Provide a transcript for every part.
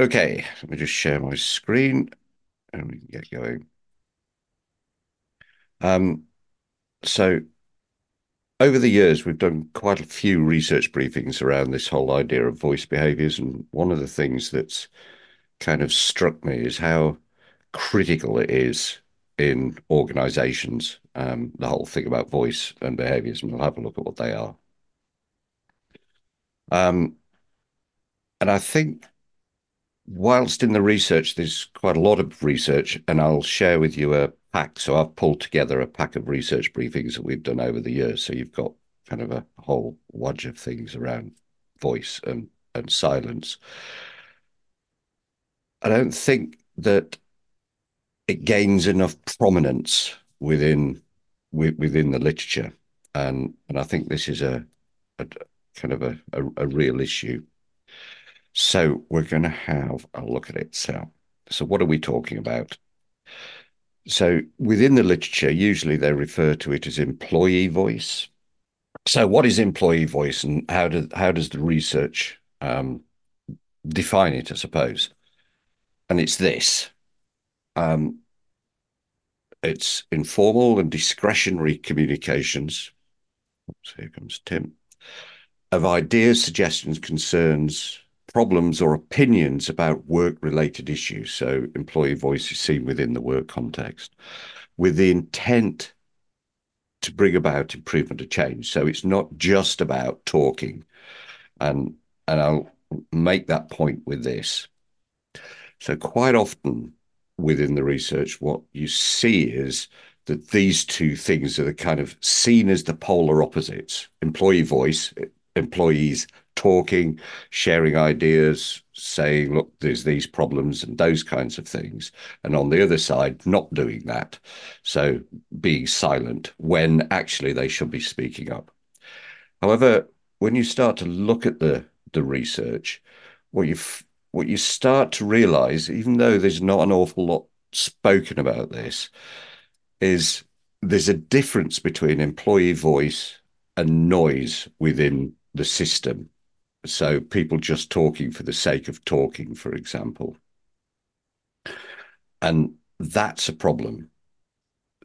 Okay, let me just share my screen and we can get going. Um, so over the years, we've done quite a few research briefings around this whole idea of voice behaviors. And one of the things that's kind of struck me is how critical it is in organizations, um, the whole thing about voice and behaviors. And we'll have a look at what they are. Um, and I think whilst in the research, there's quite a lot of research, and I'll share with you a pack. So I've pulled together a pack of research briefings that we've done over the years. So you've got kind of a whole wodge of things around voice and, and silence. I don't think that it gains enough prominence within within the literature, and and I think this is a, a kind of a, a, a real issue. So we're going to have a look at it. So, so what are we talking about? So within the literature, usually they refer to it as employee voice. So what is employee voice, and how does how does the research um, define it? I suppose, and it's this. Um, it's informal and discretionary communications. Oops, here comes Tim. Of ideas, suggestions, concerns, problems or opinions about work related issues. So employee voice is seen within the work context with the intent to bring about improvement or change. So it's not just about talking. And and I'll make that point with this. So quite often within the research, what you see is that these two things are the kind of seen as the polar opposites. Employee voice, employees talking, sharing ideas, saying, look, there's these problems and those kinds of things. And on the other side, not doing that. So being silent when actually they should be speaking up. However, when you start to look at the, the research, what you what you start to realize, even though there's not an awful lot spoken about this, is there's a difference between employee voice and noise within the system. So people just talking for the sake of talking, for example. And that's a problem.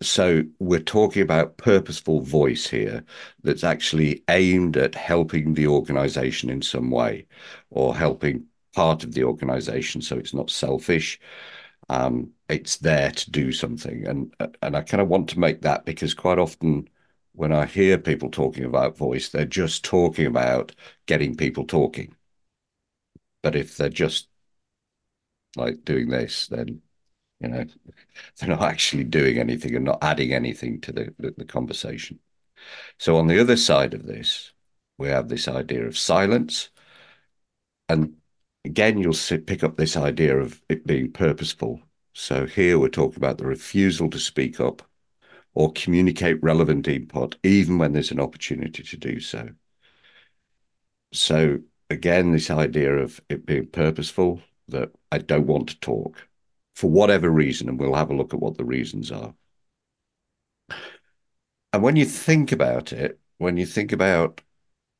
So we're talking about purposeful voice here that's actually aimed at helping the organization in some way or helping part of the organization so it's not selfish um, it's there to do something and and i kind of want to make that because quite often when I hear people talking about voice, they're just talking about getting people talking. But if they're just like doing this, then you know they're not actually doing anything and not adding anything to the, the, the conversation. So on the other side of this, we have this idea of silence, and again, you'll sit, pick up this idea of it being purposeful. So here we're talking about the refusal to speak up or communicate relevant input, even when there's an opportunity to do so. So, again, this idea of it being purposeful that I don't want to talk for whatever reason, and we'll have a look at what the reasons are. And when you think about it, when you think about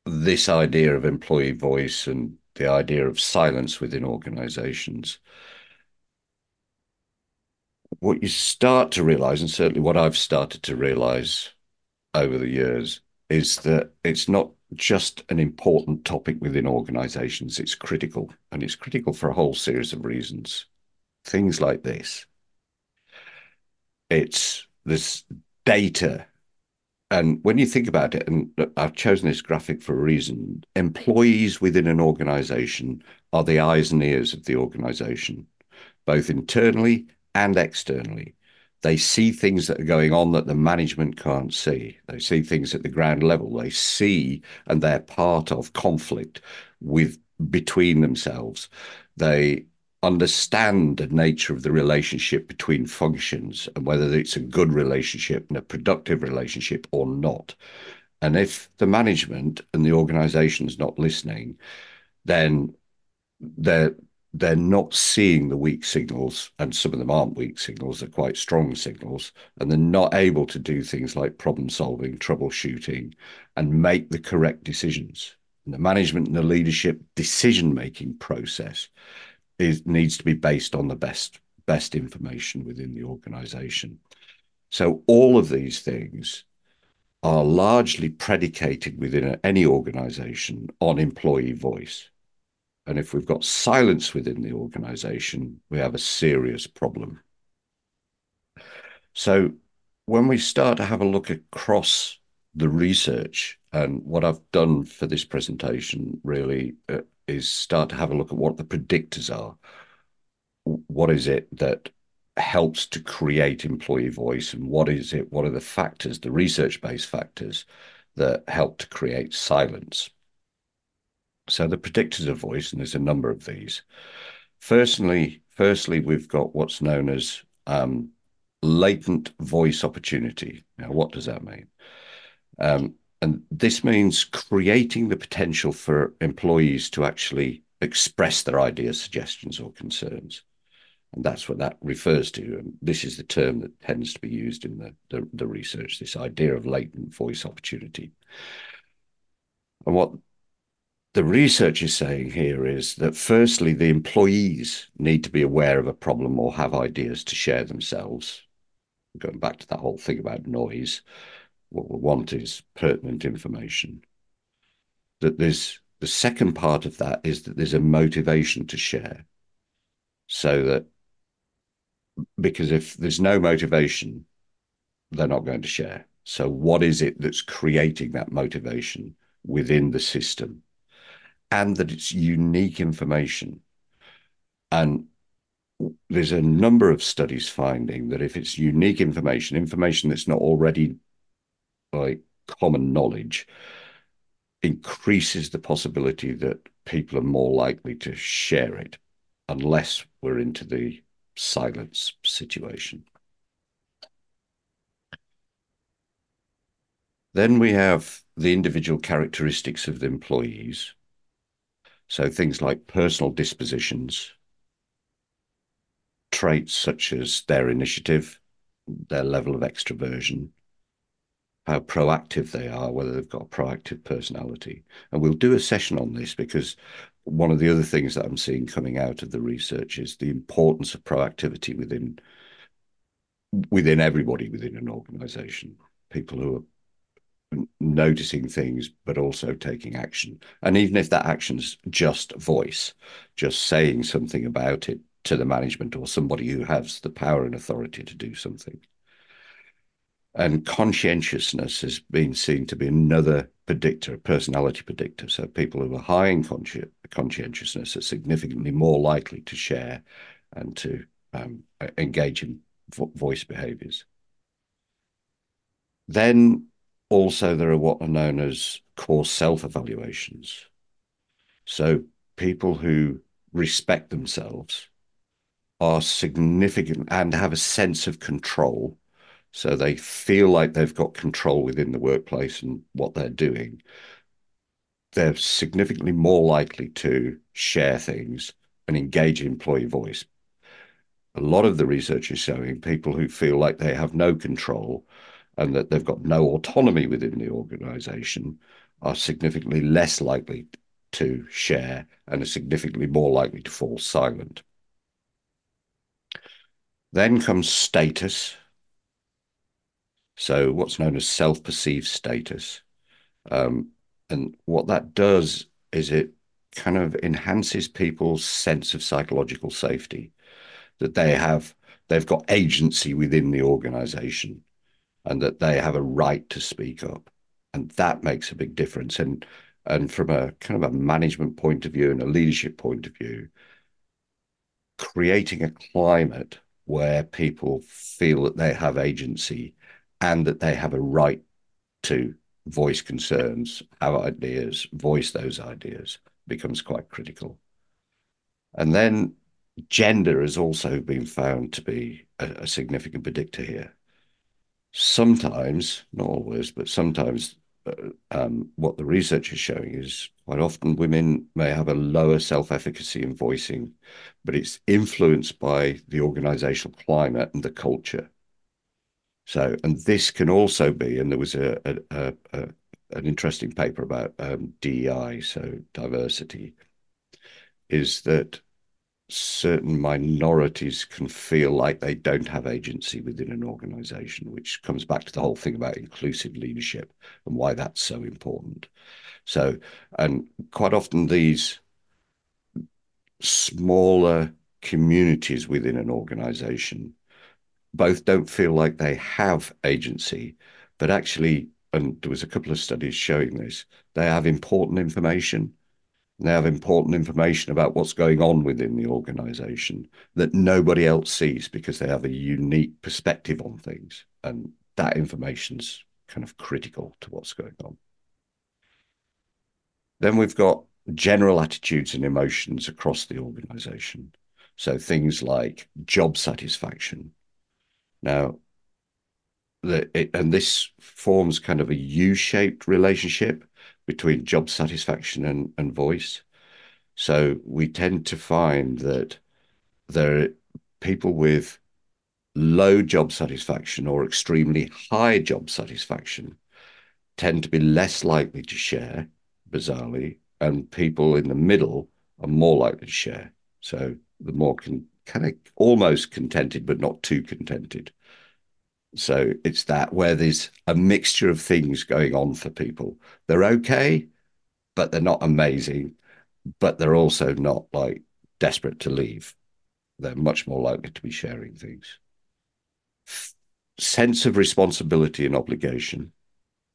this idea of employee voice and the idea of silence within organizations, what you start to realize, and certainly what I've started to realize over the years, is that it's not just an important topic within organizations, it's critical. And it's critical for a whole series of reasons. Things like this it's this data. And when you think about it, and I've chosen this graphic for a reason, employees within an organization are the eyes and ears of the organization, both internally and externally. They see things that are going on that the management can't see. They see things at the ground level. They see and they're part of conflict with between themselves. They understand the nature of the relationship between functions and whether it's a good relationship and a productive relationship or not. And if the management and the organization is not listening, then they're they're not seeing the weak signals, and some of them aren't weak signals, they're quite strong signals, and they're not able to do things like problem solving, troubleshooting, and make the correct decisions. And the management and the leadership decision making process is needs to be based on the best best information within the organization. So all of these things are largely predicated within any organization on employee voice. And if we've got silence within the organization, we have a serious problem. So when we start to have a look across the research, and what I've done for this presentation really uh, is start to have a look at what the predictors are. What is it that helps to create employee voice, and what is it? What are the factors, the research-based factors that help to create silence? So the predictors of voice, and there's a number of these. Firstly, firstly, we've got what's known as um, latent voice opportunity. Now, what does that mean? Um, and this means creating the potential for employees to actually express their ideas, suggestions, or concerns. And that's what that refers to. And this is the term that tends to be used in the, the, the research, this idea of latent voice opportunity. And what the research is saying here is that firstly, the employees need to be aware of a problem or have ideas to share themselves. Going back to that whole thing about noise, what we want is pertinent information. That there's the second part of that is that there's a motivation to share. So that because if there's no motivation, they're not going to share. So, what is it that's creating that motivation within the system? And that it's unique information. And there's a number of studies finding that if it's unique information, information that's not already like common knowledge, increases the possibility that people are more likely to share it unless we're into the silence situation. Then we have the individual characteristics of the employees. So things like personal dispositions, traits such as their initiative, their level of extroversion, how proactive they are, whether they've got a proactive personality. And we'll do a session on this because one of the other things that I'm seeing coming out of the research is the importance of proactivity within within everybody within an organization. People who are noticing things but also taking action. And even if that action's just voice, just saying something about it to the management or somebody who has the power and authority to do something. And conscientiousness has been seen to be another predictor, personality predictor. So people who are high in consci- conscientiousness are significantly more likely to share and to um, engage in vo- voice behaviors. Then also there are what are known as core self-evaluations. So people who respect themselves are significant and have a sense of control so they feel like they've got control within the workplace and what they're doing. They're significantly more likely to share things and engage employee voice. A lot of the research is showing people who feel like they have no control and that they've got no autonomy within the organization are significantly less likely to share and are significantly more likely to fall silent. Then comes status, so what's known as self-perceived status. Um, and what that does is it kind of enhances people's sense of psychological safety, that they have they've got agency within the organization and that they have a right to speak up. And that makes a big difference. And and from a kind of a management point of view and a leadership point of view, creating a climate where people feel that they have agency and that they have a right to voice concerns, have ideas, voice those ideas becomes quite critical. And then gender has also been found to be a, a significant predictor here. Sometimes, not always, but sometimes uh, um, what the research is showing is quite often women may have a lower self efficacy in voicing, but it's influenced by the organizational climate and the culture. So, and this can also be, and there was a, a, a, a an interesting paper about um, DEI, so diversity, is that certain minorities can feel like they don't have agency within an organization, which comes back to the whole thing about inclusive leadership and why that's so important. So, and quite often these smaller communities within an organization both don't feel like they have agency, but actually, and there was a couple of studies showing this, they have important information they have important information about what's going on within the organization that nobody else sees because they have a unique perspective on things. And that information's kind of critical to what's going on. Then we've got general attitudes and emotions across the organization. So things like job satisfaction. Now, the, it, and this forms kind of a U-shaped relationship between job satisfaction and, and voice. So we tend to find that there are people with low job satisfaction or extremely high job satisfaction tend to be less likely to share, bizarrely, and people in the middle are more likely to share. So the more can kind of almost contented, but not too contented. So it's that where there's a mixture of things going on for people. They're okay, but they're not amazing, but they're also not like desperate to leave. They're much more likely to be sharing things. Sense of responsibility and obligation.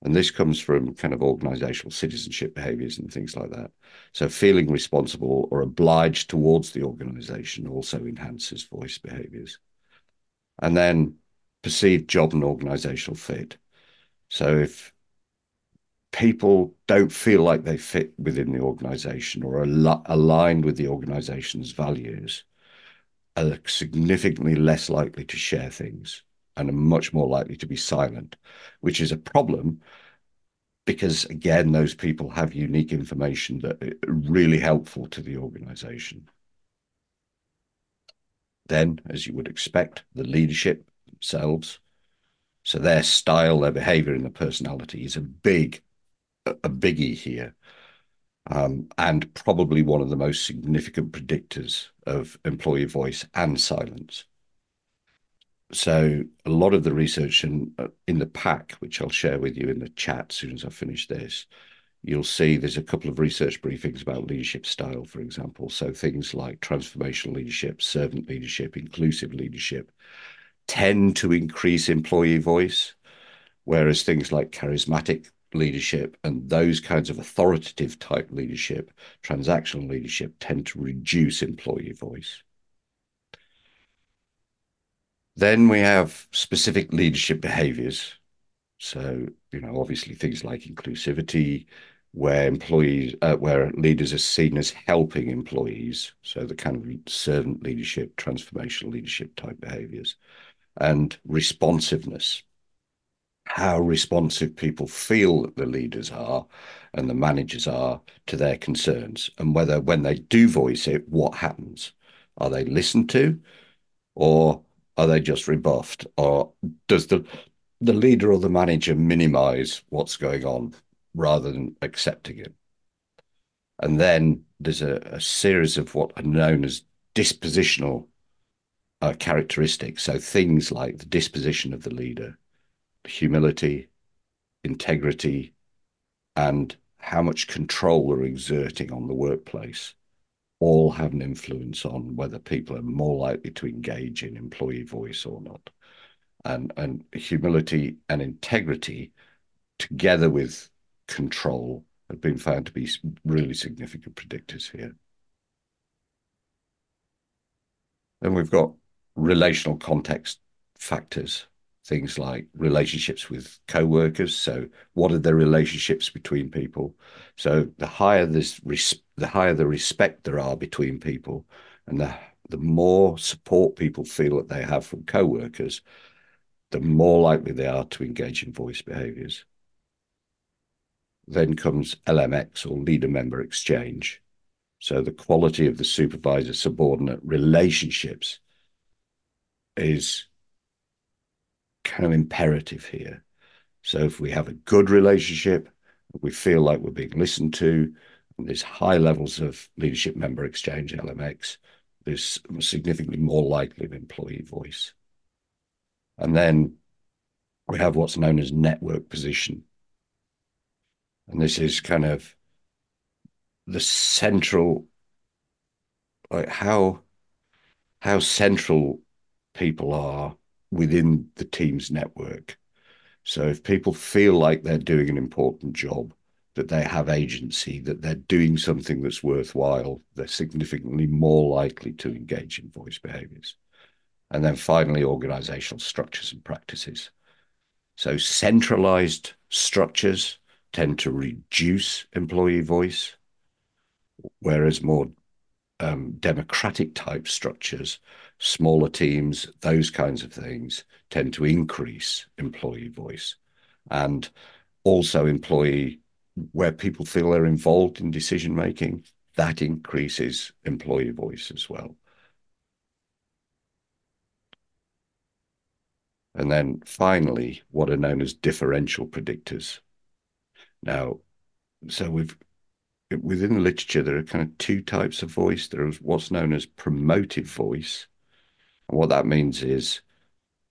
And this comes from kind of organizational citizenship behaviors and things like that. So feeling responsible or obliged towards the organization also enhances voice behaviors. And then perceived job and organizational fit. So if people don't feel like they fit within the organization or al- aligned with the organization's values, are significantly less likely to share things and are much more likely to be silent, which is a problem because again, those people have unique information that are really helpful to the organization. Then, as you would expect, the leadership themselves. So their style, their behavior, and their personality is a big, a biggie here, um, and probably one of the most significant predictors of employee voice and silence. So a lot of the research in uh, in the pack, which I'll share with you in the chat as soon as I finish this, you'll see there's a couple of research briefings about leadership style, for example. So things like transformational leadership, servant leadership, inclusive leadership, tend to increase employee voice, whereas things like charismatic leadership and those kinds of authoritative type leadership, transactional leadership, tend to reduce employee voice. Then we have specific leadership behaviors. So, you know, obviously things like inclusivity, where employees, uh, where leaders are seen as helping employees. So the kind of servant leadership, transformational leadership type behaviors and responsiveness. How responsive people feel that the leaders are and the managers are to their concerns, and whether when they do voice it, what happens? Are they listened to, or are they just rebuffed, or does the the leader or the manager minimize what's going on rather than accepting it? And then there's a, a series of what are known as dispositional uh, characteristics. So things like the disposition of the leader, humility, integrity, and how much control they're exerting on the workplace all have an influence on whether people are more likely to engage in employee voice or not. And, and humility and integrity, together with control, have been found to be really significant predictors here. Then we've got relational context factors, things like relationships with co-workers. So, what are the relationships between people? So, the higher this, the higher the respect there are between people, and the the more support people feel that they have from co-workers, the more likely they are to engage in voice behaviors. Then comes LMX or leader member exchange. So the quality of the supervisor subordinate relationships is kind of imperative here. So if we have a good relationship, we feel like we're being listened to, and there's high levels of leadership member exchange, LMX, there's significantly more likely of employee voice. And then we have what's known as network position. And this is kind of the central, like how how central people are within the team's network. So if people feel like they're doing an important job, that they have agency, that they're doing something that's worthwhile, they're significantly more likely to engage in voice behaviors. And then finally, organizational structures and practices. So centralized structures tend to reduce employee voice, whereas more um, democratic type structures, smaller teams, those kinds of things tend to increase employee voice. And also employee where people feel they're involved in decision making, that increases employee voice as well. And then finally, what are known as differential predictors. Now, so we've within the literature, there are kind of two types of voice. There is what's known as promotive voice. What that means is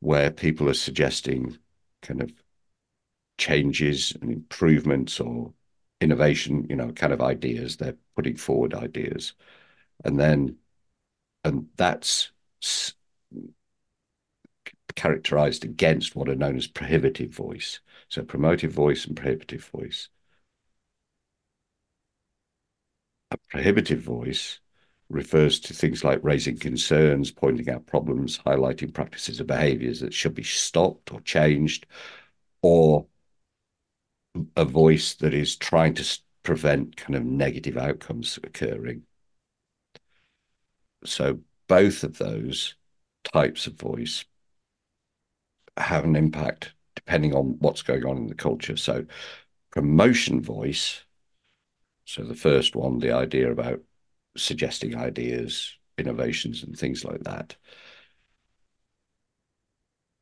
where people are suggesting kind of changes and improvements or innovation, you know, kind of ideas. They're putting forward ideas. And then, and that's characterized against what are known as prohibitive voice. So promotive voice and prohibitive voice. A prohibitive voice refers to things like raising concerns, pointing out problems, highlighting practices or behaviors that should be stopped or changed, or a voice that is trying to prevent kind of negative outcomes occurring. So both of those types of voice have an impact depending on what's going on in the culture. So promotion voice, so the first one, the idea about suggesting ideas, innovations and things like that,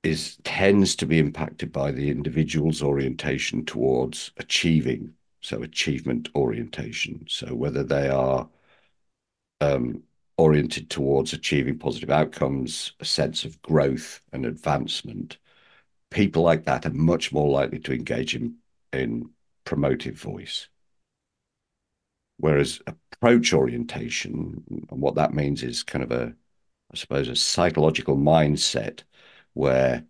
is tends to be impacted by the individual's orientation towards achieving so achievement orientation. So whether they are um, oriented towards achieving positive outcomes a sense of growth and advancement people like that are much more likely to engage in in promotive voice whereas approach orientation and what that means is kind of a i suppose a psychological mindset where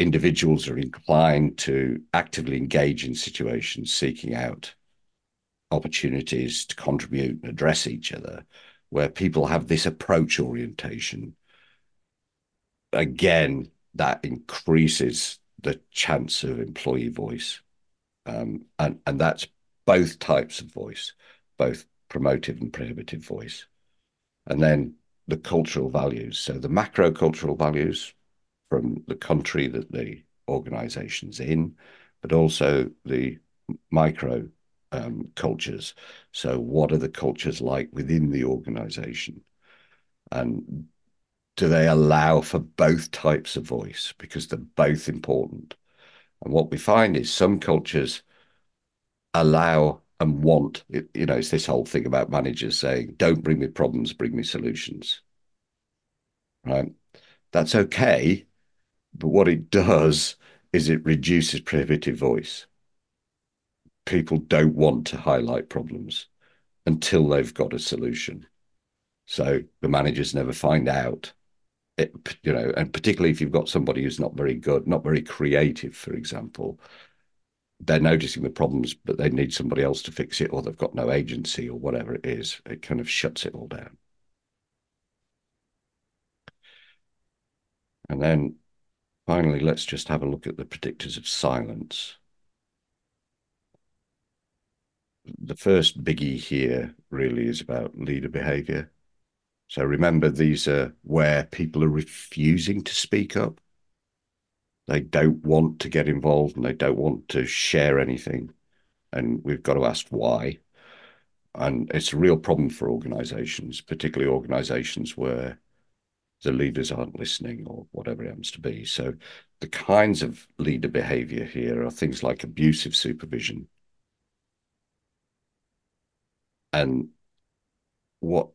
individuals are inclined to actively engage in situations, seeking out opportunities to contribute and address each other, where people have this approach orientation. Again, that increases the chance of employee voice. Um, and, and that's both types of voice, both promotive and prohibitive voice. And then the cultural values. So the macro cultural values, from the country that the organization's in, but also the micro um, cultures. So, what are the cultures like within the organization? And do they allow for both types of voice? Because they're both important. And what we find is some cultures allow and want, you know, it's this whole thing about managers saying, don't bring me problems, bring me solutions. Right? That's okay but what it does is it reduces prohibitive voice. People don't want to highlight problems until they've got a solution. So the managers never find out. It, you know, and particularly if you've got somebody who's not very good, not very creative, for example, they're noticing the problems, but they need somebody else to fix it, or they've got no agency, or whatever it is. It kind of shuts it all down. And then Finally, let's just have a look at the predictors of silence. The first biggie here really is about leader behavior. So remember, these are where people are refusing to speak up. They don't want to get involved and they don't want to share anything. And we've got to ask why. And it's a real problem for organizations, particularly organizations where the leaders aren't listening or whatever it happens to be. So the kinds of leader behavior here are things like abusive supervision. And what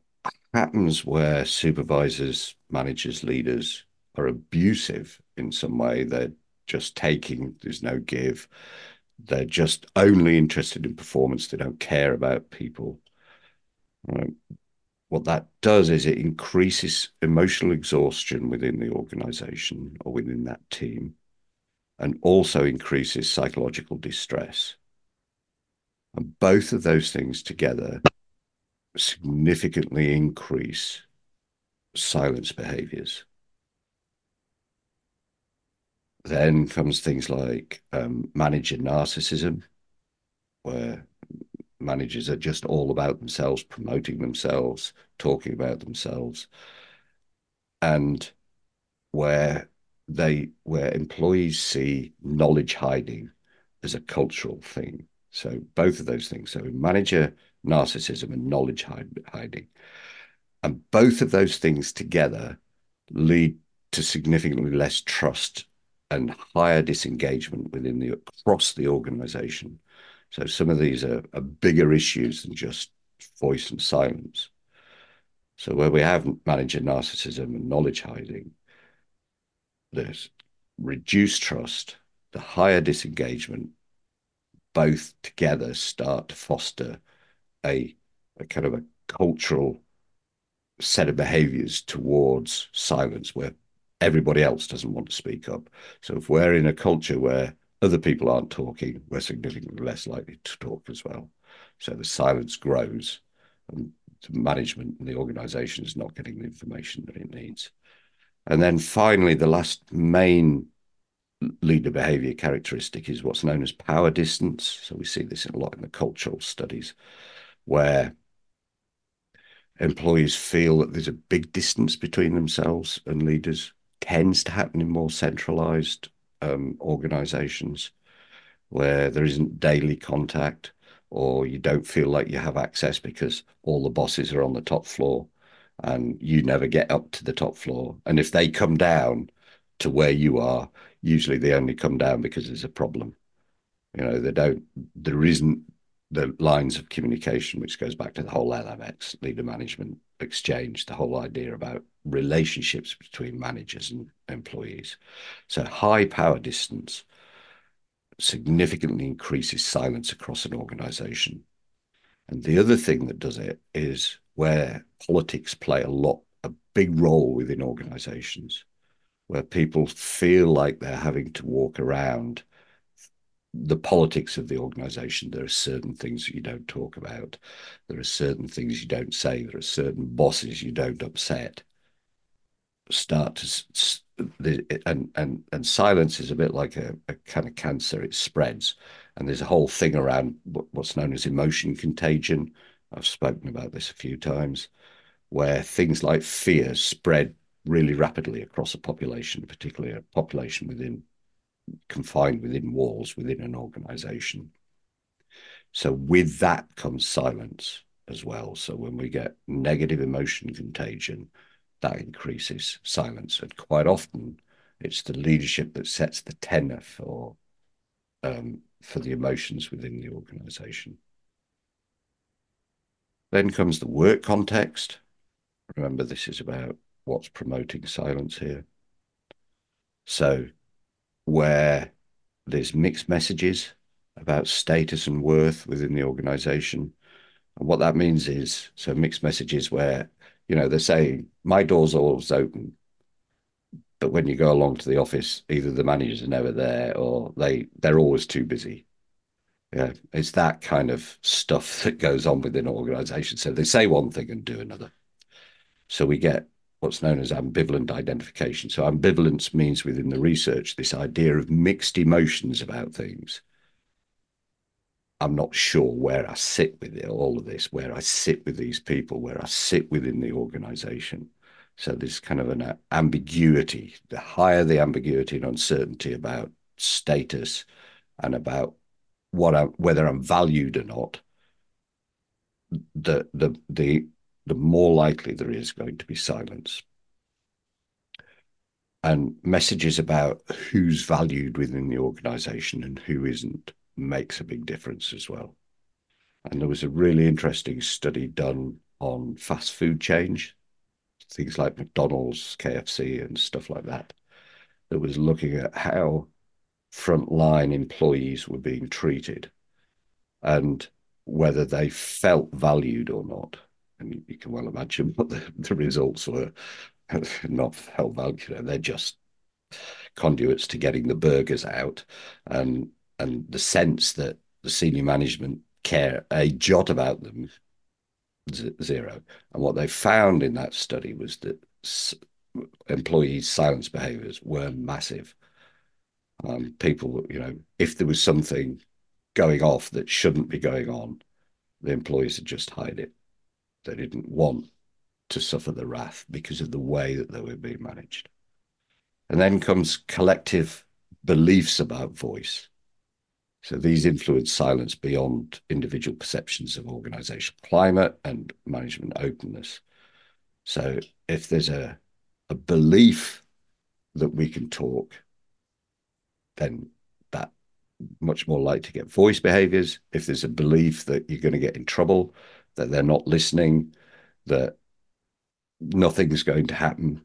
happens where supervisors, managers, leaders are abusive in some way. They're just taking, there's no give. They're just only interested in performance. They don't care about people. Right? What that does is it increases emotional exhaustion within the organization or within that team and also increases psychological distress. And both of those things together significantly increase silence behaviors. Then comes things like um, manager narcissism, where managers are just all about themselves, promoting themselves, talking about themselves, and where they where employees see knowledge hiding as a cultural thing. So both of those things. So manager narcissism and knowledge hiding, and both of those things together lead to significantly less trust and higher disengagement within the across the organization. So some of these are, are bigger issues than just voice and silence. So where we have manager narcissism and knowledge hiding, there's reduced trust, the higher disengagement, both together start to foster a, a kind of a cultural set of behaviors towards silence where everybody else doesn't want to speak up. So if we're in a culture where other people aren't talking, we're significantly less likely to talk as well. So the silence grows and the management and the organization is not getting the information that it needs. And then finally, the last main leader behavior characteristic is what's known as power distance. So we see this a lot in the cultural studies where employees feel that there's a big distance between themselves and leaders tends to happen in more centralized um, organizations where there isn't daily contact or you don't feel like you have access because all the bosses are on the top floor and you never get up to the top floor. And if they come down to where you are, usually they only come down because there's a problem. You know, they don't, there isn't the lines of communication, which goes back to the whole LMX, leader management exchange, the whole idea about relationships between managers and employees. So high power distance significantly increases silence across an organization. And the other thing that does it is where politics play a lot, a big role within organizations, where people feel like they're having to walk around the politics of the organization. There are certain things that you don't talk about. There are certain things you don't say. There are certain bosses you don't upset. Start to the, and and and silence is a bit like a, a kind of cancer. It spreads, and there's a whole thing around what's known as emotion contagion. I've spoken about this a few times, where things like fear spread really rapidly across a population, particularly a population within confined within walls within an organization. So with that comes silence as well. So when we get negative emotion contagion, that increases silence. And quite often it's the leadership that sets the tenor for um, for the emotions within the organization. Then comes the work context. Remember, this is about what's promoting silence here. So where there's mixed messages about status and worth within the organization. And what that means is so mixed messages where, you know, they're saying, my door's always open. But when you go along to the office, either the managers are never there or they they're always too busy. Yeah, it's that kind of stuff that goes on within organizations. So they say one thing and do another. So we get what's known as ambivalent identification. So, ambivalence means within the research this idea of mixed emotions about things. I'm not sure where I sit with it, all of this, where I sit with these people, where I sit within the organization. So, there's kind of an uh, ambiguity. The higher the ambiguity and uncertainty about status and about what I, whether I'm valued or not, the the the the more likely there is going to be silence. And messages about who's valued within the organization and who isn't makes a big difference as well. And there was a really interesting study done on fast food change, things like McDonald's, KFC, and stuff like that, that was looking at how frontline employees were being treated and whether they felt valued or not. And you can well imagine what the, the results were. not you know, they're just conduits to getting the burgers out. And and the sense that the senior management care a jot about them zero. And what they found in that study was that employees silence behaviors were massive. Um, people you know if there was something going off that shouldn't be going on the employees would just hide it they didn't want to suffer the wrath because of the way that they were being managed and then comes collective beliefs about voice. So these influence silence beyond individual perceptions of organizational climate and management openness. So if there's a, a belief that we can talk, then that much more likely to get voice behaviors. If there's a belief that you're going to get in trouble, that they're not listening, that nothing's going to happen,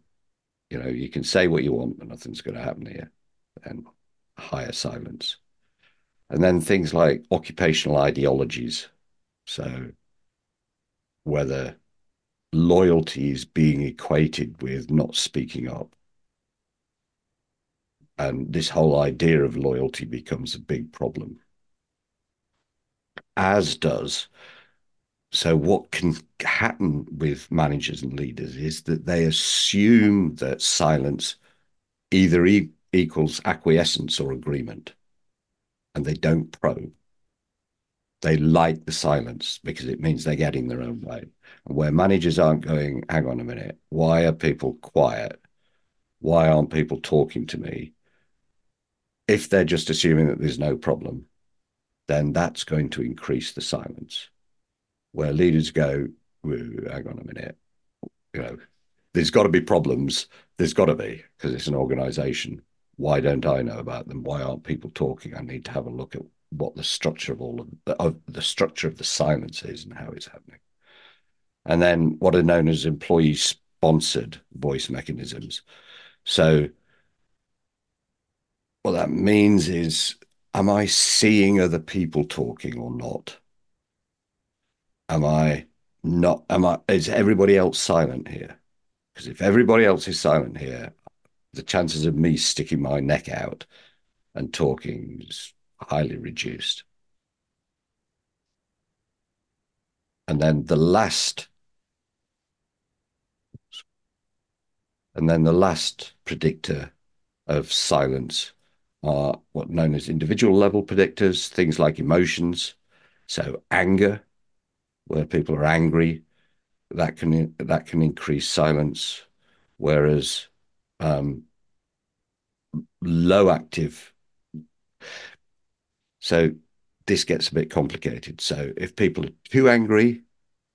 you know, you can say what you want, but nothing's going to happen here. And higher silence. And then things like occupational ideologies. So whether loyalty is being equated with not speaking up. And this whole idea of loyalty becomes a big problem. As does so, what can happen with managers and leaders is that they assume that silence either e- equals acquiescence or agreement, and they don't probe. They like the silence because it means they're getting their own way. And where managers aren't going, hang on a minute, why are people quiet? Why aren't people talking to me? If they're just assuming that there's no problem, then that's going to increase the silence where leaders go, hang on a minute, you know, there's got to be problems. There's got to be because it's an organization. Why don't I know about them? Why aren't people talking? I need to have a look at what the structure of all of the, of the structure of the silence is and how it's happening. And then what are known as employee sponsored voice mechanisms. So what that means is, am I seeing other people talking or not? Am I not? Am I? Is everybody else silent here? Because if everybody else is silent here, the chances of me sticking my neck out and talking is highly reduced. And then the last, and then the last predictor of silence are what known as individual level predictors, things like emotions. So anger, where people are angry, that can that can increase silence, whereas um, low active. So this gets a bit complicated. So if people are too angry,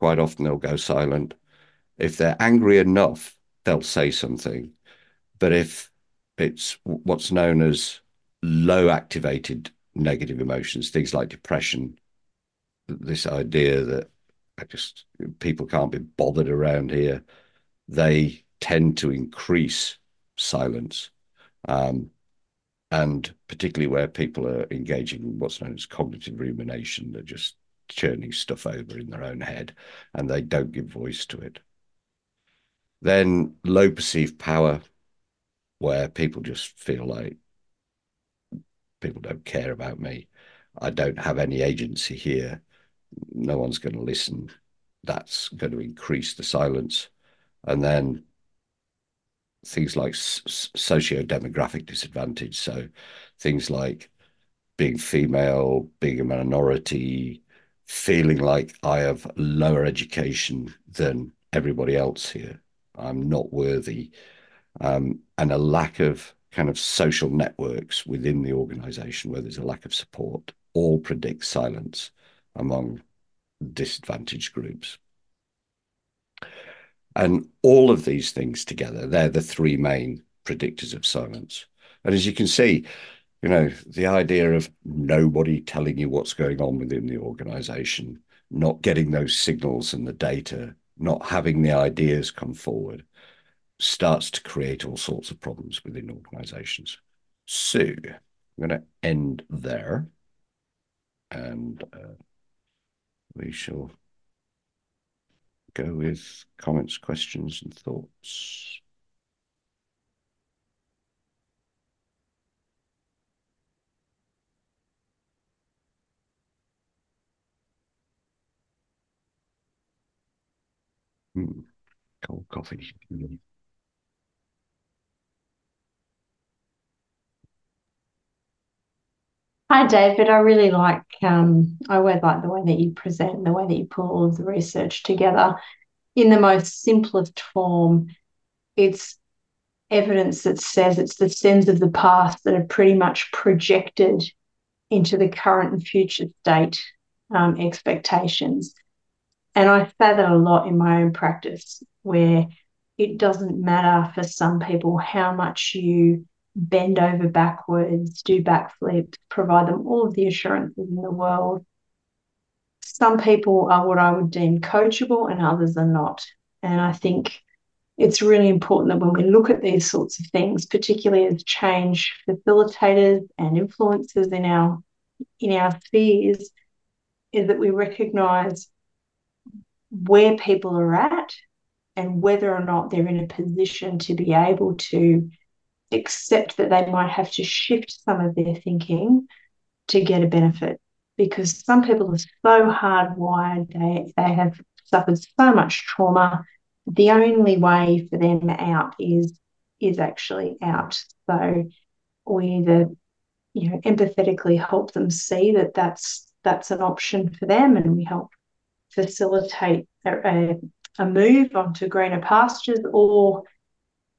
quite often they'll go silent. If they're angry enough, they'll say something. But if it's what's known as low activated negative emotions, things like depression, this idea that I just people can't be bothered around here. They tend to increase silence, um, and particularly where people are engaging in what's known as cognitive rumination, they're just churning stuff over in their own head, and they don't give voice to it. Then low perceived power, where people just feel like people don't care about me. I don't have any agency here no one's going to listen. That's going to increase the silence. And then things like socio-demographic disadvantage. So things like being female, being a minority, feeling like I have lower education than everybody else here. I'm not worthy. Um, and a lack of kind of social networks within the organization where there's a lack of support all predict silence among disadvantaged groups. And all of these things together, they're the three main predictors of silence. And as you can see, you know, the idea of nobody telling you what's going on within the organization, not getting those signals and the data not having the ideas come forward starts to create all sorts of problems within organizations. So I'm going to end there and uh, we shall go with comments, questions, and thoughts. Hmm. Cold coffee. Hi, David. I really like, um, I always like the way that you present the way that you pull all of the research together in the most simplest form. It's evidence that says it's the sins of the past that are pretty much projected into the current and future state um, expectations. And I say that a lot in my own practice, where it doesn't matter for some people how much you bend over backwards, do backflips, provide them all of the assurances in the world. Some people are what I would deem coachable and others are not. And I think it's really important that when we look at these sorts of things, particularly as change facilitators and influencers in our in our spheres, is that we recognize where people are at and whether or not they're in a position to be able to accept that they might have to shift some of their thinking to get a benefit. Because some people are so hardwired they they have suffered so much trauma. The only way for them out is is actually out. So we either you know empathetically help them see that that's that's an option for them and we help facilitate a, a move onto greener pastures or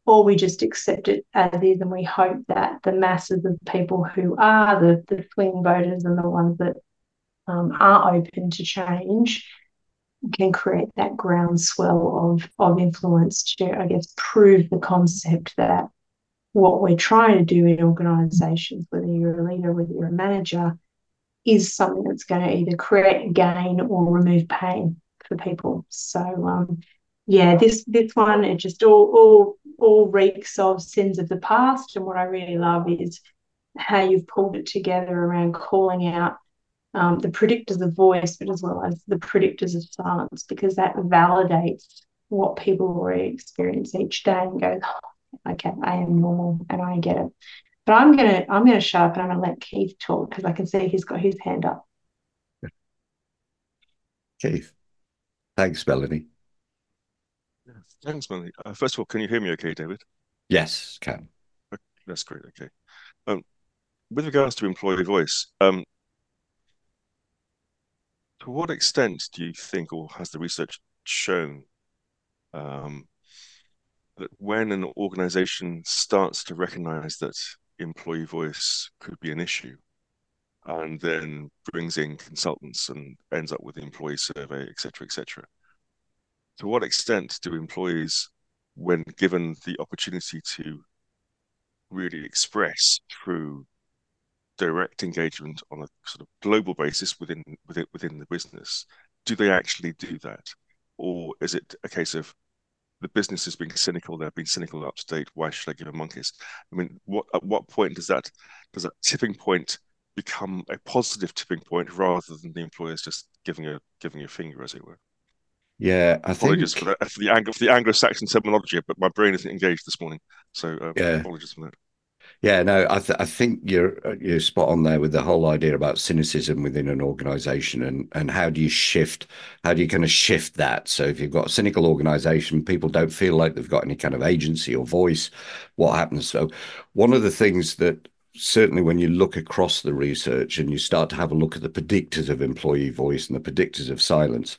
or we just accept it as is and we hope that the masses of people who are the, the swing voters and the ones that um, are open to change can create that groundswell of, of influence to, I guess, prove the concept that what we're trying to do in organisations, whether you're a leader, whether you're a manager, is something that's going to either create gain or remove pain for people. So, um, yeah, this this one it just all all all reeks of sins of the past. And what I really love is how you've pulled it together around calling out um, the predictors of voice, but as well as the predictors of silence, because that validates what people already experience each day and goes, oh, okay, I am normal and I get it. But I'm gonna I'm gonna shut up and I'm gonna let Keith talk because I can see he's got his hand up. Keith, thanks, Melanie. Thanks, Melanie. Uh, first of all, can you hear me okay, David? Yes, can. Okay, that's great. Okay. Um, with regards to employee voice, um, to what extent do you think, or has the research shown, um, that when an organization starts to recognize that employee voice could be an issue, and then brings in consultants and ends up with the employee survey, et cetera, et cetera, to what extent do employees, when given the opportunity to really express through direct engagement on a sort of global basis within within within the business, do they actually do that, or is it a case of the business is being cynical? They're being cynical up to date. Why should I give a monkeys? I mean, what at what point does that does that tipping point become a positive tipping point rather than the employers just giving a giving a finger, as it were? Yeah, I apologies think for, the Anglo for the Anglo-Saxon terminology, but my brain isn't engaged this morning, so uh, yeah. apologies for that. Yeah, no, I, th- I think you're you're spot on there with the whole idea about cynicism within an organization and and how do you shift, how do you kind of shift that? So if you've got a cynical organization, people don't feel like they've got any kind of agency or voice. What happens? So one of the things that certainly when you look across the research and you start to have a look at the predictors of employee voice and the predictors of silence,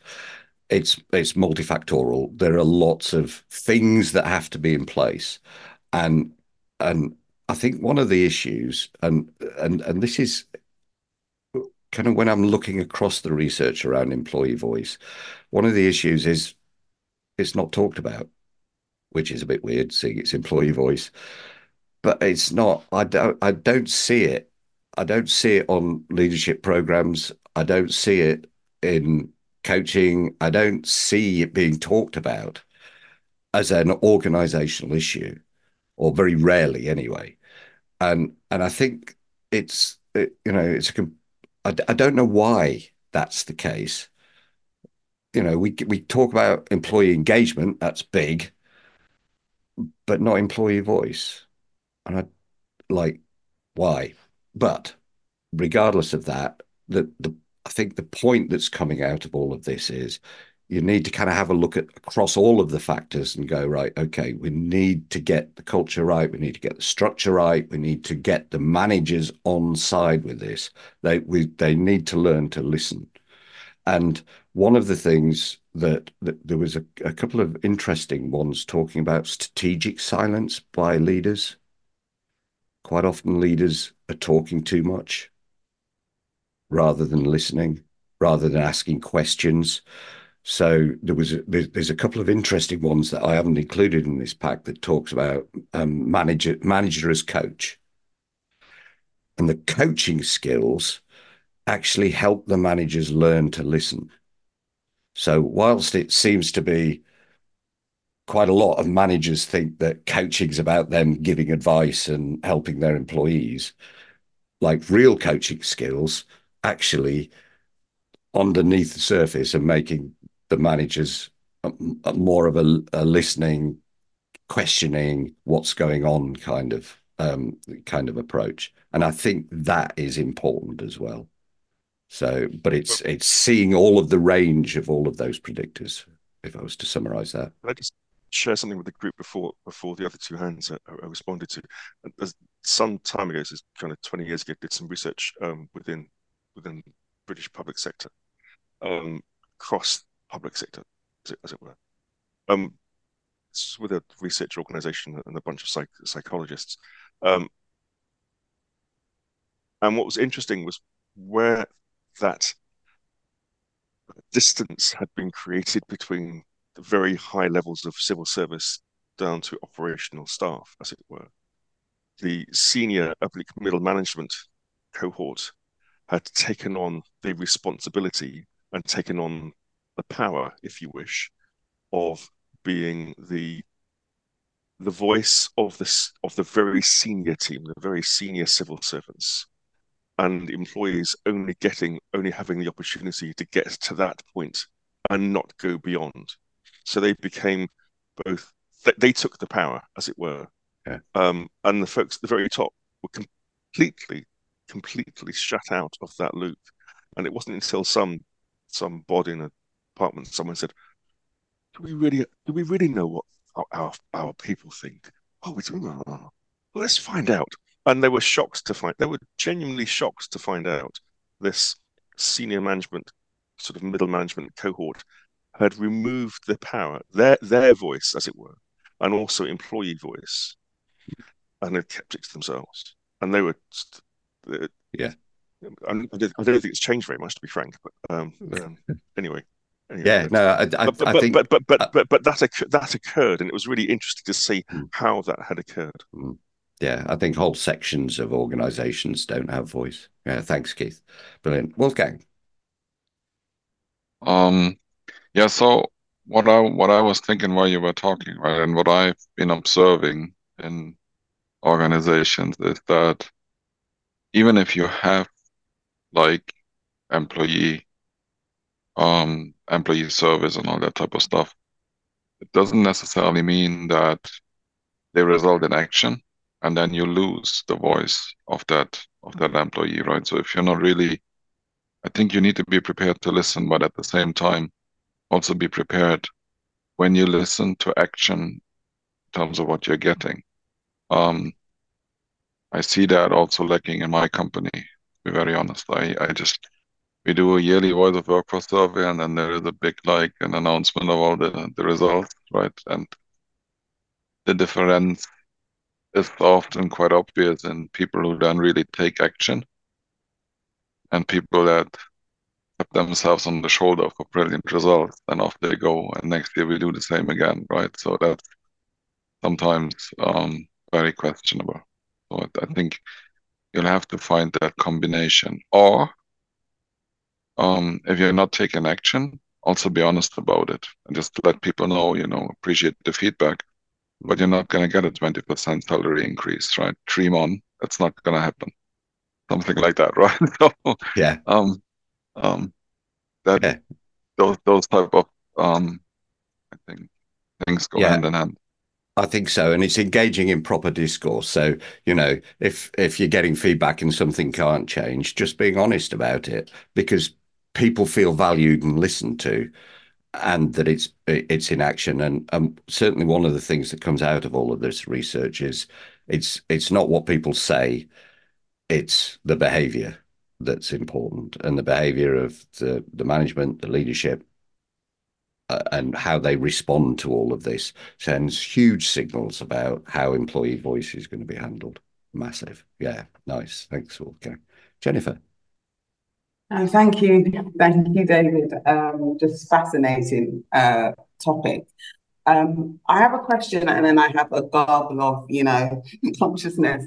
it's it's multifactorial. There are lots of things that have to be in place, and and I think one of the issues, and and and this is kind of when I'm looking across the research around employee voice, one of the issues is it's not talked about, which is a bit weird, seeing it's employee voice, but it's not. I don't. I don't see it. I don't see it on leadership programs. I don't see it in coaching. I don't see it being talked about as an organizational issue, or very rarely anyway. And and I think it's it, you know it's a I, I don't know why that's the case. You know, we we talk about employee engagement, that's big, but not employee voice. And I like why? But regardless of that, the the I think the point that's coming out of all of this is you need to kind of have a look at across all of the factors and go right okay we need to get the culture right we need to get the structure right we need to get the managers on side with this. They we they need to learn to listen. And one of the things that, that there was a, a couple of interesting ones talking about strategic silence by leaders. Quite often leaders are talking too much rather than listening rather than asking questions so there was a, there's a couple of interesting ones that I haven't included in this pack that talks about um, manager manager as coach, and the coaching skills actually help the managers learn to listen. So whilst it seems to be quite a lot of managers think that coaching is about them giving advice and helping their employees, like real coaching skills actually underneath the surface and making the managers uh, uh, more of a, a, listening, questioning what's going on kind of um, kind of approach, and I think that is important as well. So, but it's it's seeing all of the range of all of those predictors. If I was to summarize that, I just share something with the group before before the other two hands I, I responded to. As some time ago, this kind of twenty years ago, did some research um, within within British public sector um, across public sector, as it, as it were. Um, with a research organization and a bunch of psych psychologists. Um, and what was interesting was where that distance had been created between the very high levels of civil service down to operational staff, as it were. The senior oblique middle management cohort had taken on the responsibility and taken on the power, if you wish, of being the the voice of this of the very senior team, the very senior civil servants, and employees only getting only having the opportunity to get to that point and not go beyond. So they became both they took the power, as it were, yeah. um, and the folks at the very top were completely, completely shut out of that loop. And it wasn't until some some body in a department, someone said, "Do we really? Do we really know what our our, our people think?" Oh, we do. Well, let's find out. And they were shocked to find. They were genuinely shocked to find out this senior management, sort of middle management cohort, had removed the power, their their voice, as it were, and also employee voice, and had kept it to themselves. And they were, yeah. I don't, I don't think it's changed very much, to be frank. But um, um, anyway, Anyway, yeah, no, I, I, but, but, I think, but but but but but that that occurred, and it was really interesting to see mm, how that had occurred. Mm, yeah, I think whole sections of organisations don't have voice. Yeah, thanks, Keith. Brilliant, Wolfgang. Um, yeah. So what I what I was thinking while you were talking, right, and what I've been observing in organizations is that even if you have like employee um, employee service and all that type of stuff. It doesn't necessarily mean that they result in action and then you lose the voice of that of that employee, right? So if you're not really I think you need to be prepared to listen, but at the same time also be prepared when you listen to action in terms of what you're getting. Um, I see that also lacking in my company, to be very honest. I, I just we do a yearly voice of workforce survey and then there is a big like an announcement of all the, the results right? And the difference is often quite obvious in people who don't really take action and people that tap themselves on the shoulder for brilliant results and off they go and next year we do the same again right? So that's sometimes um, very questionable so i think you'll have to find that combination or um, if you're not taking action also be honest about it and just let people know, you know, appreciate the feedback, but you're not going to get a 20% salary increase, right? Dream on. That's not going to happen. Something like that, right? so, yeah. Um, um, that yeah. those those type of um, I think things go yeah. hand in hand. I think so, and it's engaging in proper discourse. So you know, if if you're getting feedback and something can't change, just being honest about it, because people feel valued and listened to, and that it's it's in action. And um, certainly, one of the things that comes out of all of this research is it's it's not what people say, it's the behaviour that's important, and the behaviour of the the management, the leadership, uh, and how they respond to all of this sends huge signals about how employee voice is going to be handled. Massive. Yeah, nice. Thanks, Okay. Jennifer. Uh, thank you. Thank you, David. Um, just fascinating uh, topic. Um, I have a question and then I have a garble of, you know, consciousness.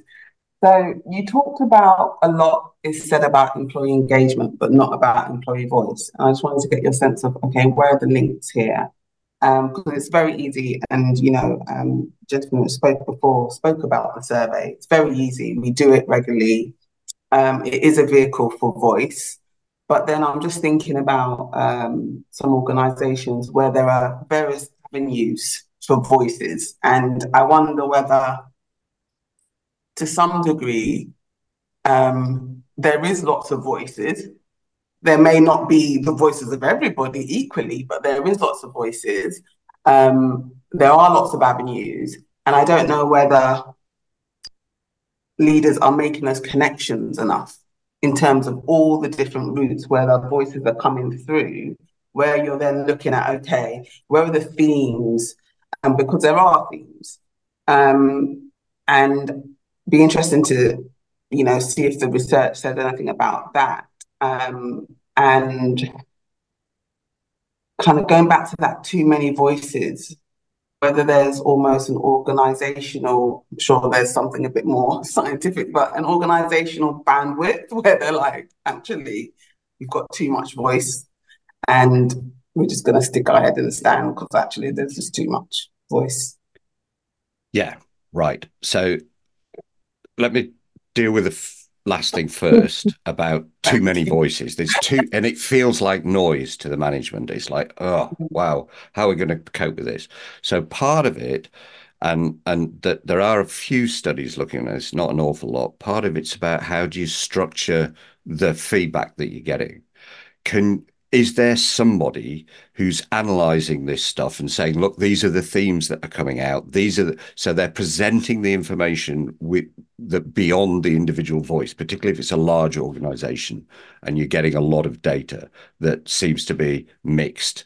So you talked about a lot is said about employee engagement, but not about employee voice. And I just wanted to get your sense of, okay, where are the links here? Because um, it's very easy, and you know, um, gentlemen spoke before spoke about the survey. It's very easy. We do it regularly. Um, it is a vehicle for voice. But then I'm just thinking about um, some organisations where there are various avenues for voices, and I wonder whether to some degree, um, there is lots of voices. There may not be the voices of everybody equally, but there is lots of voices. Um, there are lots of avenues, and I don't know whether leaders are making those connections enough in terms of all the different routes where the voices are coming through, where you're then looking at, okay, where are the themes? And um, because there are themes. Um, and be interesting to, you know, see if the research says anything about that. Um, and kind of going back to that too many voices, whether there's almost an organizational, I'm sure there's something a bit more scientific, but an organizational bandwidth where they're like, actually, you've got too much voice and we're just going to stick our head in the sand because actually there's just too much voice. Yeah, right. So let me deal with the f- last thing first about too many voices. There's too, and it feels like noise to the management. It's like, oh wow, how are we going to cope with this? So part of it, and and that there are a few studies looking at this, not an awful lot. Part of it's about how do you structure the feedback that you're getting. Can is there somebody who's analyzing this stuff and saying look these are the themes that are coming out. These are the, so they're presenting the information with the beyond the individual voice particularly if it's a large organization and you're getting a lot of data that seems to be mixed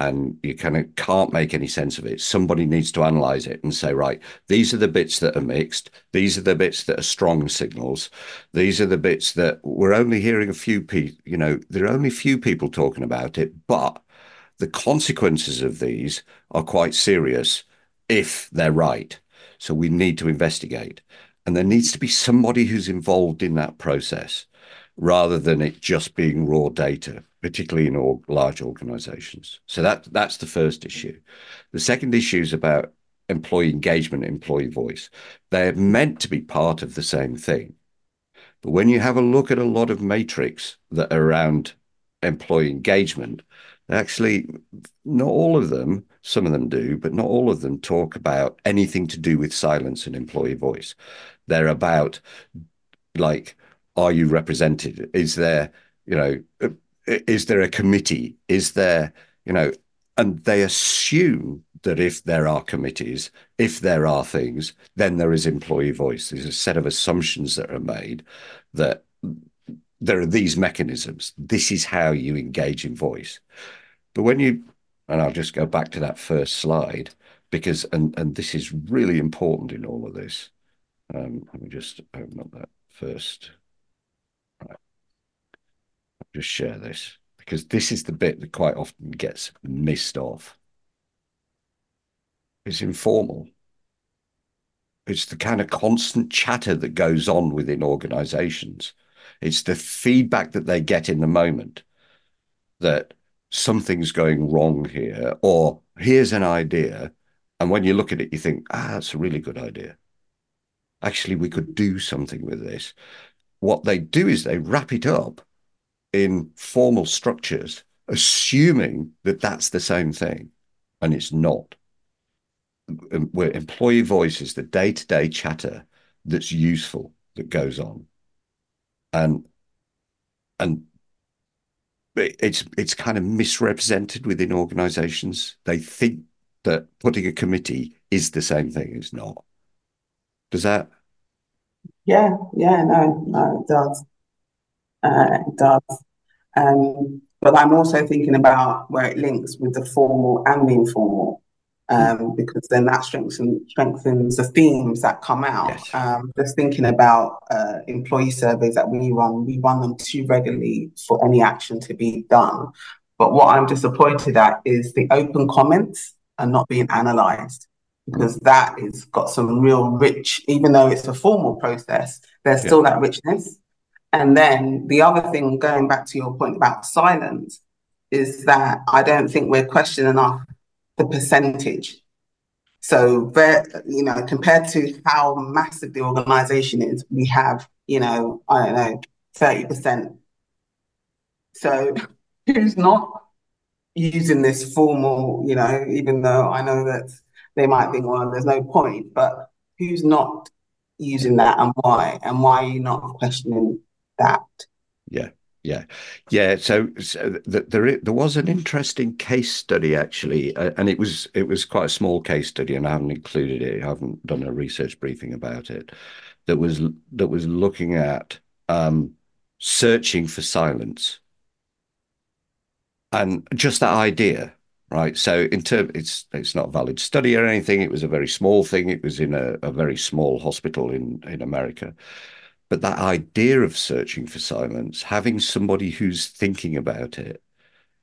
and you kind of can't make any sense of it. Somebody needs to analyze it and say, right, these are the bits that are mixed. These are the bits that are strong signals. These are the bits that we're only hearing a few people, you know, there are only few people talking about it, but the consequences of these are quite serious if they're right. So we need to investigate. And there needs to be somebody who's involved in that process rather than it just being raw data particularly in large organizations. So that that's the first issue. The second issue is about employee engagement, employee voice. They're meant to be part of the same thing. But when you have a look at a lot of matrix that are around employee engagement, actually not all of them, some of them do, but not all of them talk about anything to do with silence and employee voice. They're about like, are you represented? Is there, you know, is there a committee? Is there, you know, and they assume that if there are committees, if there are things, then there is employee voice. There's a set of assumptions that are made that there are these mechanisms. This is how you engage in voice. But when you, and I'll just go back to that first slide because, and and this is really important in all of this. Um, let me just open up that first just share this because this is the bit that quite often gets missed off. It's informal. It's the kind of constant chatter that goes on within organizations. It's the feedback that they get in the moment that something's going wrong here, or here's an idea. And when you look at it, you think, ah, that's a really good idea. Actually, we could do something with this. What they do is they wrap it up in formal structures, assuming that that's the same thing, and it's not. Um, Where employee voice is the day to day chatter that's useful that goes on. And and it's it's kind of misrepresented within organizations. They think that putting a committee is the same thing. It's not. Does that? Yeah, yeah, no, no, it does. Uh, it does. Um, but I'm also thinking about where it links with the formal and the informal um, because then that strengthens strengthens the themes that come out. Yes. Um, just thinking about uh, employee surveys that we run, we run them too regularly for any action to be done. But what I'm disappointed at is the open comments are not being analysed because that is got some real rich, even though it's a formal process, there's yeah. still that richness. And then the other thing, going back to your point about silence, is that I don't think we're questioning enough the percentage. So, you know, compared to how massive the organization is, we have, you know, I don't know, 30%. So, who's not using this formal, you know, even though I know that they might think, well, there's no point, but who's not using that and why? And why are you not questioning that? Yeah. Yeah, yeah. So, so the, there there was an interesting case study actually, uh, and it was it was quite a small case study, and I haven't included it. I haven't done a research briefing about it. That was that was looking at um, searching for silence, and just that idea, right? So, in term, it's it's not a valid study or anything. It was a very small thing. It was in a, a very small hospital in in America but that idea of searching for silence, having somebody who's thinking about it,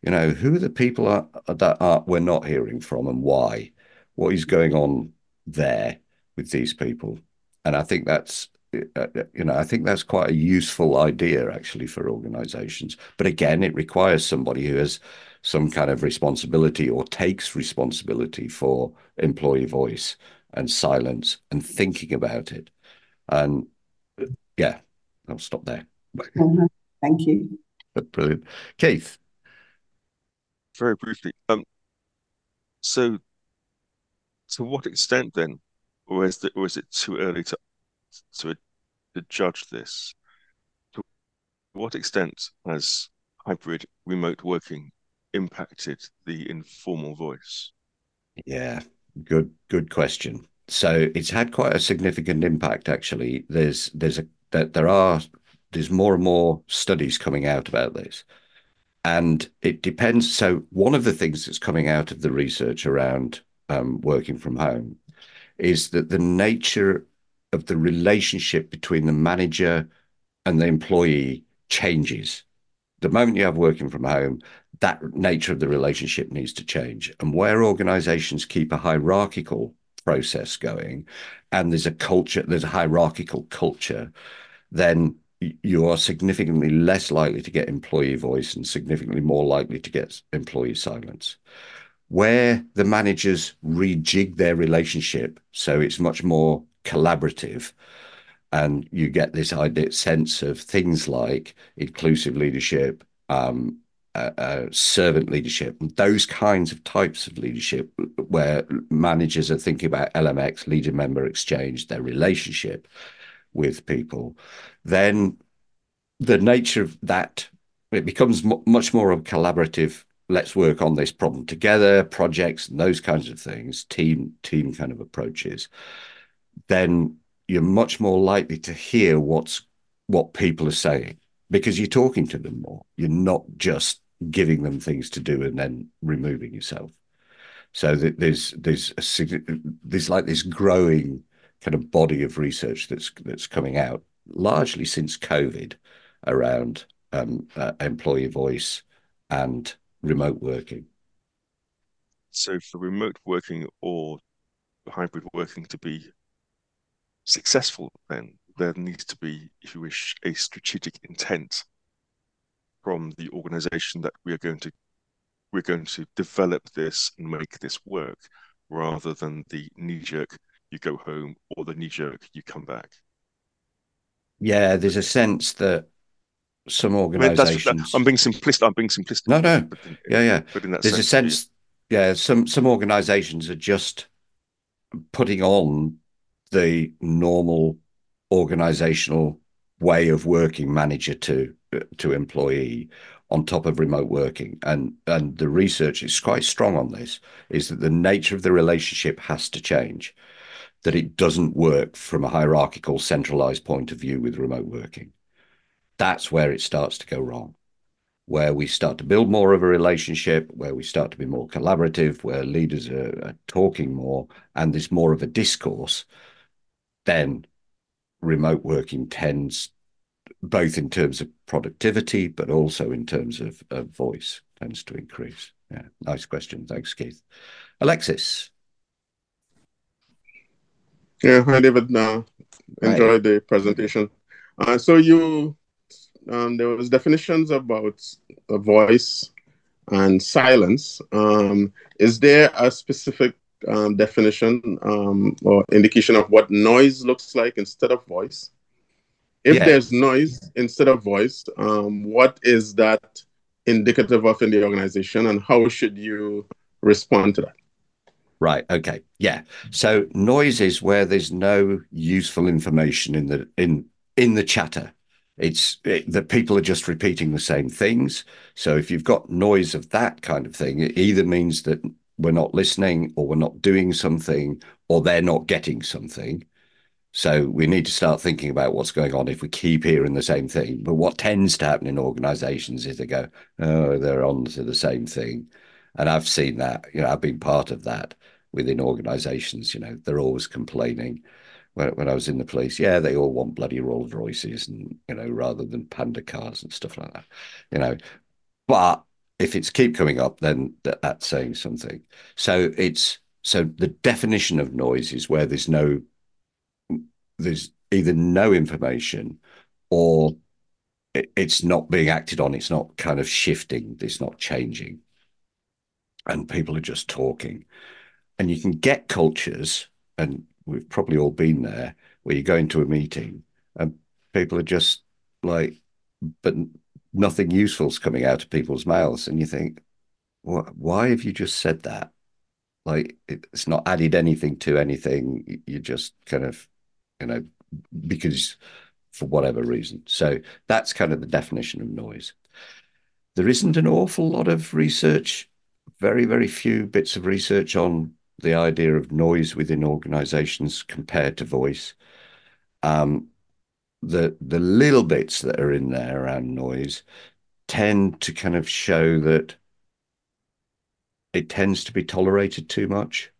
you know, who are the people are, that are, we're not hearing from and why? What is going on there with these people? And I think that's, uh, uh, you know, I think that's quite a useful idea actually for organizations. But again, it requires somebody who has some kind of responsibility or takes responsibility for employee voice and silence and thinking about it. And yeah, I'll stop there. Mm-hmm. Thank you. Brilliant. Keith. Very briefly. Um, so to what extent then, or is, the, or is it too early to, to, to judge this? To what extent has hybrid remote working impacted the informal voice? Yeah, good good question. So it's had quite a significant impact actually. There's there's a that there are there's more and more studies coming out about this. And it depends. So, one of the things that's coming out of the research around um, working from home is that the nature of the relationship between the manager and the employee changes. The moment you have working from home, that nature of the relationship needs to change. And where organizations keep a hierarchical process going and there's a culture, there's a hierarchical culture, then you are significantly less likely to get employee voice and significantly more likely to get employee silence. Where the managers rejig their relationship, so it's much more collaborative, and you get this idea sense of things like inclusive leadership, um, uh, uh, servant leadership, those kinds of types of leadership, where managers are thinking about LMX, leader member exchange, their relationship, with people, then the nature of that it becomes much more of a collaborative let's work on this problem together projects and those kinds of things team team kind of approaches then you're much more likely to hear what's what people are saying because you're talking to them more. You're not just giving them things to do and then removing yourself so there's there's a, there's like this growing kind of body of research that's that's coming out largely since COVID around um, uh, employee voice and remote working. So, for remote working or hybrid working to be successful, then there needs to be, if you wish, a strategic intent from the organization that we are going to we're going to develop this and make this work rather than the knee jerk you go home or the knee jerk you come back. Yeah, there's a sense that some organizations. I mean, I'm being simplistic. I'm being simplistic. No, no. yeah, yeah. there's sense, a sense. Yeah, some some organizations are just putting on the normal organizational way of working manager to to employee on top of remote working. And and the research is quite strong on this is that the nature of the relationship has to change that it doesn't work from a hierarchical centralized point of view with remote working. That's where it starts to go wrong where we start to build more of a relationship where we start to be more collaborative where leaders are, are talking more and there's more of a discourse then remote working tends both in terms of productivity, but also in terms of, of voice tends to increase. Yeah, nice question. Thanks, Keith. Alexis. Yeah, hi, David. Uh, enjoyed the presentation. Uh, so you, um, there was definitions about a voice and silence. Um, is there a specific um, definition um, or indication of what noise looks like instead of voice? If yeah. there's noise instead of voice, um, what is that indicative of in the organization, and how should you respond to that? Right. Okay. Yeah. So noise is where there's no useful information in the in in the chatter. It's it, that people are just repeating the same things. So if you've got noise of that kind of thing, it either means that we're not listening, or we're not doing something, or they're not getting something. So we need to start thinking about what's going on if we keep hearing the same thing. But what tends to happen in organizations is they go, oh, they're on to the same thing. And I've seen that, you know, I've been part of that within organizations, you know, they're always complaining. When, when I was in the police, yeah, they all want bloody Rolls Royces and, you know, rather than panda cars and stuff like that, you know. But if it's keep coming up, then that, that's saying something. So it's, so the definition of noise is where there's no there's either no information or it, it's not being acted on. It's not kind of shifting. It's not changing. And people are just talking. And you can get cultures, and we've probably all been there, where you go into a meeting and people are just like, but nothing useful's coming out of people's mouths. And you think, why have you just said that? Like, it's not added anything to anything. You just kind of you know, because for whatever reason. So that's kind of the definition of noise. There isn't an awful lot of research, very, very few bits of research on the idea of noise within organizations compared to voice. Um, the the little bits that are in there around noise tend to kind of show that it tends to be tolerated too much.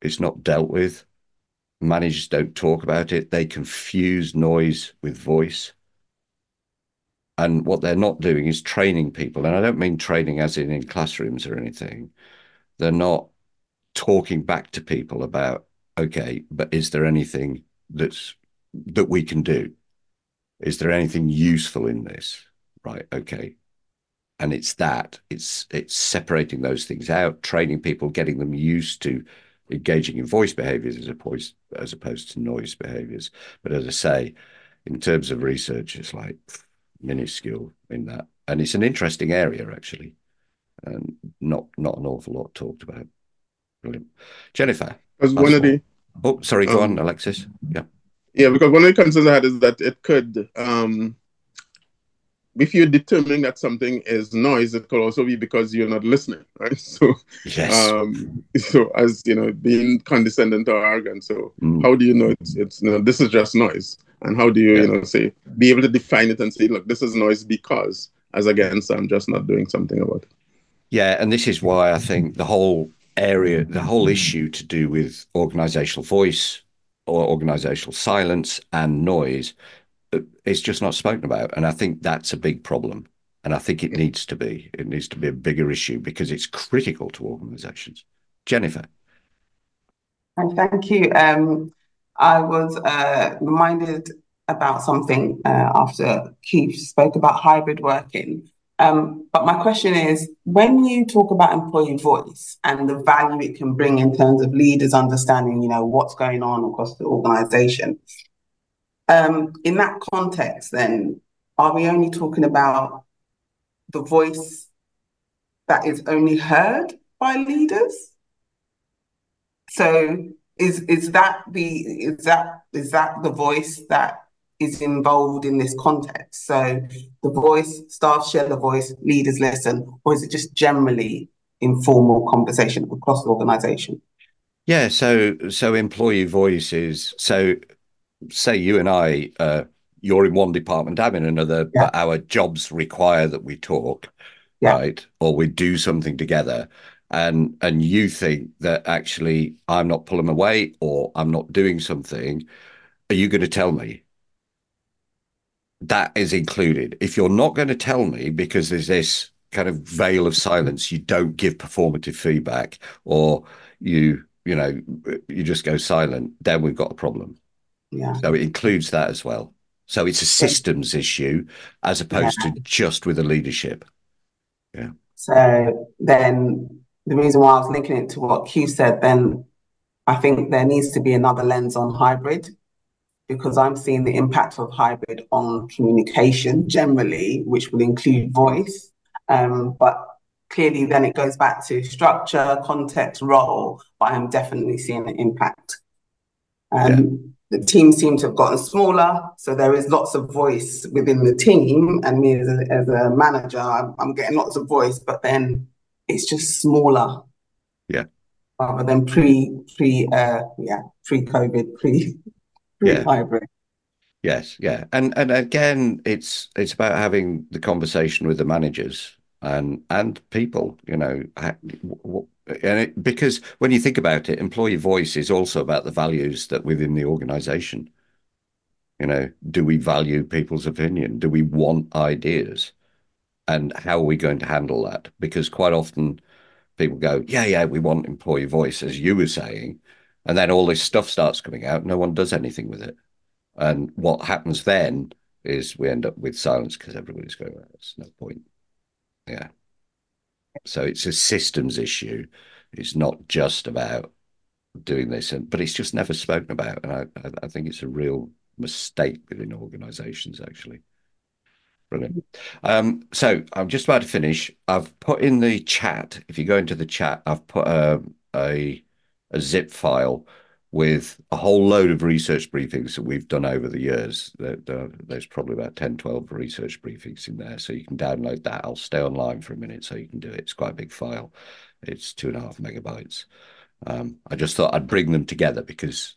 It's not dealt with managers don't talk about it. They confuse noise with voice. And what they're not doing is training people. And I don't mean training as in in classrooms or anything. They're not talking back to people about, okay, but is there anything that's that we can do? Is there anything useful in this? Right. Okay. And it's that. It's it's separating those things out, training people, getting them used to engaging in voice behaviors as opposed as opposed to noise behaviors. But as I say, in terms of research, it's like minuscule in that, and it's an interesting area actually, and not not an awful lot talked about. Brilliant, Jennifer. As one of the oh, sorry, go um, on, Alexis. Yeah, yeah, because one of the concerns I had is that it could um if you're determining that something is noise, it could also be because you're not listening, right? So, yes. Um, so as you know, being condescending or arrogant. So, mm. how do you know it's, it's you know this is just noise, and how do you yeah. you know say be able to define it and say, look, this is noise because, as against, I'm just not doing something about it. Yeah, and this is why I think the whole area, the whole issue to do with organizational voice or organizational silence and noise it's just not spoken about. And I think that's a big problem. And I think it needs to be. It needs to be a bigger issue because it's critical to organizations. Jennifer. And thank you. Um, I was uh, reminded about something uh, after Keith spoke about hybrid working. Um, but my question is when you talk about employee voice and the value it can bring in terms of leaders understanding, you know, what's going on across the organization, Um, in that context, then are we only talking about the voice that is only heard by leaders? So is is that the is that is that the voice that is involved in this context? So the voice, staff share the voice, leaders listen, or is it just generally informal conversation across the organization? Yeah, so so employee voices. so say you and I uh, you're in one department, I'm in another, yeah. but our jobs require that we talk, yeah. right? Or we do something together. And and you think that actually I'm not pulling away or I'm not doing something, are you going to tell me? That is included. If you're not going to tell me because there's this kind of veil of silence, you don't give performative feedback or you, you know, you just go silent, then we've got a problem. Yeah. So it includes that as well. So it's a systems issue as opposed yeah. to just with the leadership. Yeah. So then the reason why I was linking it to what Q said, then I think there needs to be another lens on hybrid because I'm seeing the impact of hybrid on communication generally, which will include voice. Um, but clearly, then it goes back to structure, context, role. But I'm definitely seeing an impact. Um, yeah the team seem to have gotten smaller, so there is lots of voice within the team. And me as a, as a manager, I'm, I'm getting lots of voice, but then it's just smaller. Yeah. Rather than pre pre uh yeah pre COVID pre pre hybrid. Yes, yeah, and and again, it's it's about having the conversation with the managers and and people. You know, and it, because when you think about it, employee voice is also about the values that within the organization. You know, do we value people's opinion? Do we want ideas? And how are we going to handle that? Because quite often people go, yeah, yeah, we want employee voice, as you were saying. And then all this stuff starts coming out. No one does anything with it. And what happens then is we end up with silence because everybody's going, well, there's no point. Yeah. So it's a systems issue. It's not just about doing this, and but it's just never spoken about, and I, I think it's a real mistake within organisations actually. Brilliant. Um, so I'm just about to finish. I've put in the chat. If you go into the chat, I've put a a, a zip file with a whole load of research briefings that we've done over the years. there's probably about 10, 12 research briefings in there. So you can download that. I'll stay online for a minute so you can do it. It's quite a big file. It's two and a half megabytes. Um, I just thought I'd bring them together because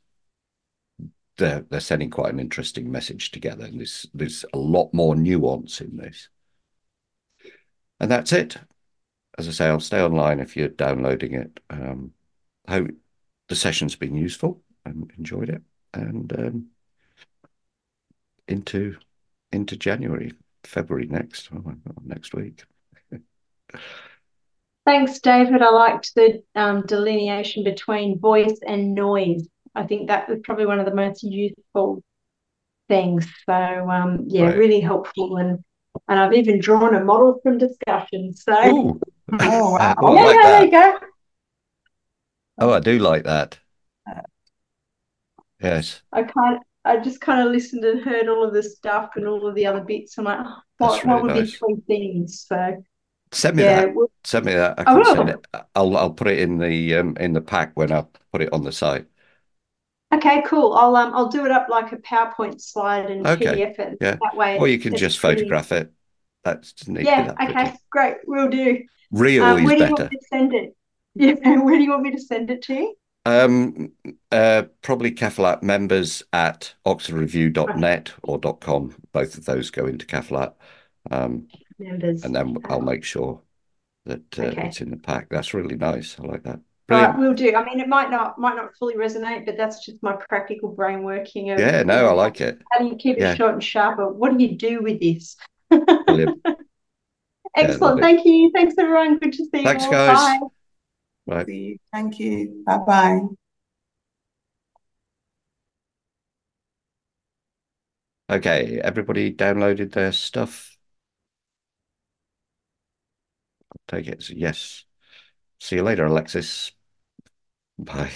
they're, they're sending quite an interesting message together. And there's, there's a lot more nuance in this. And that's it. As I say, I'll stay online if you're downloading it. Um, hope the session's been useful and enjoyed it. And um, into into January, February next, oh next week. Thanks, David. I liked the um, delineation between voice and noise. I think that was probably one of the most useful things. So um, yeah, right. really helpful and and I've even drawn a model from discussion. So Ooh. oh wow. yeah, like there you go. Oh, I do like that. Yes. I kind I just kind of listened and heard all of the stuff and all of the other bits. I'm like, oh, what, really what would nice. be three things? So send me yeah, that. Well, send me that. I can I send it. I'll I'll put it in the um in the pack when I put it on the site. Okay, cool. I'll um I'll do it up like a PowerPoint slide and okay. PDF it. Yeah. That way. Or you can just pretty... photograph it. That's yeah. okay, great. We'll do. Real um, is better. You want to send it? Yeah. And where do you want me to send it to? Um, uh, probably CAFLAT members at oxfordreview.net or .com. Both of those go into CAFLAT. Um, members. And then I'll make sure that uh, okay. it's in the pack. That's really nice. I like that. Brilliant. Right, we'll do. I mean, it might not might not fully resonate, but that's just my practical brain working. Of, yeah, no, I like it. How do you keep yeah. it short and sharp? But what do you do with this? Excellent. Yeah, Thank it. you. Thanks, everyone. Good to see Thanks, you. Thanks, guys. Bye. Right. Thank you. Bye bye. Okay, everybody downloaded their stuff. take it yes. See you later, Alexis. Bye.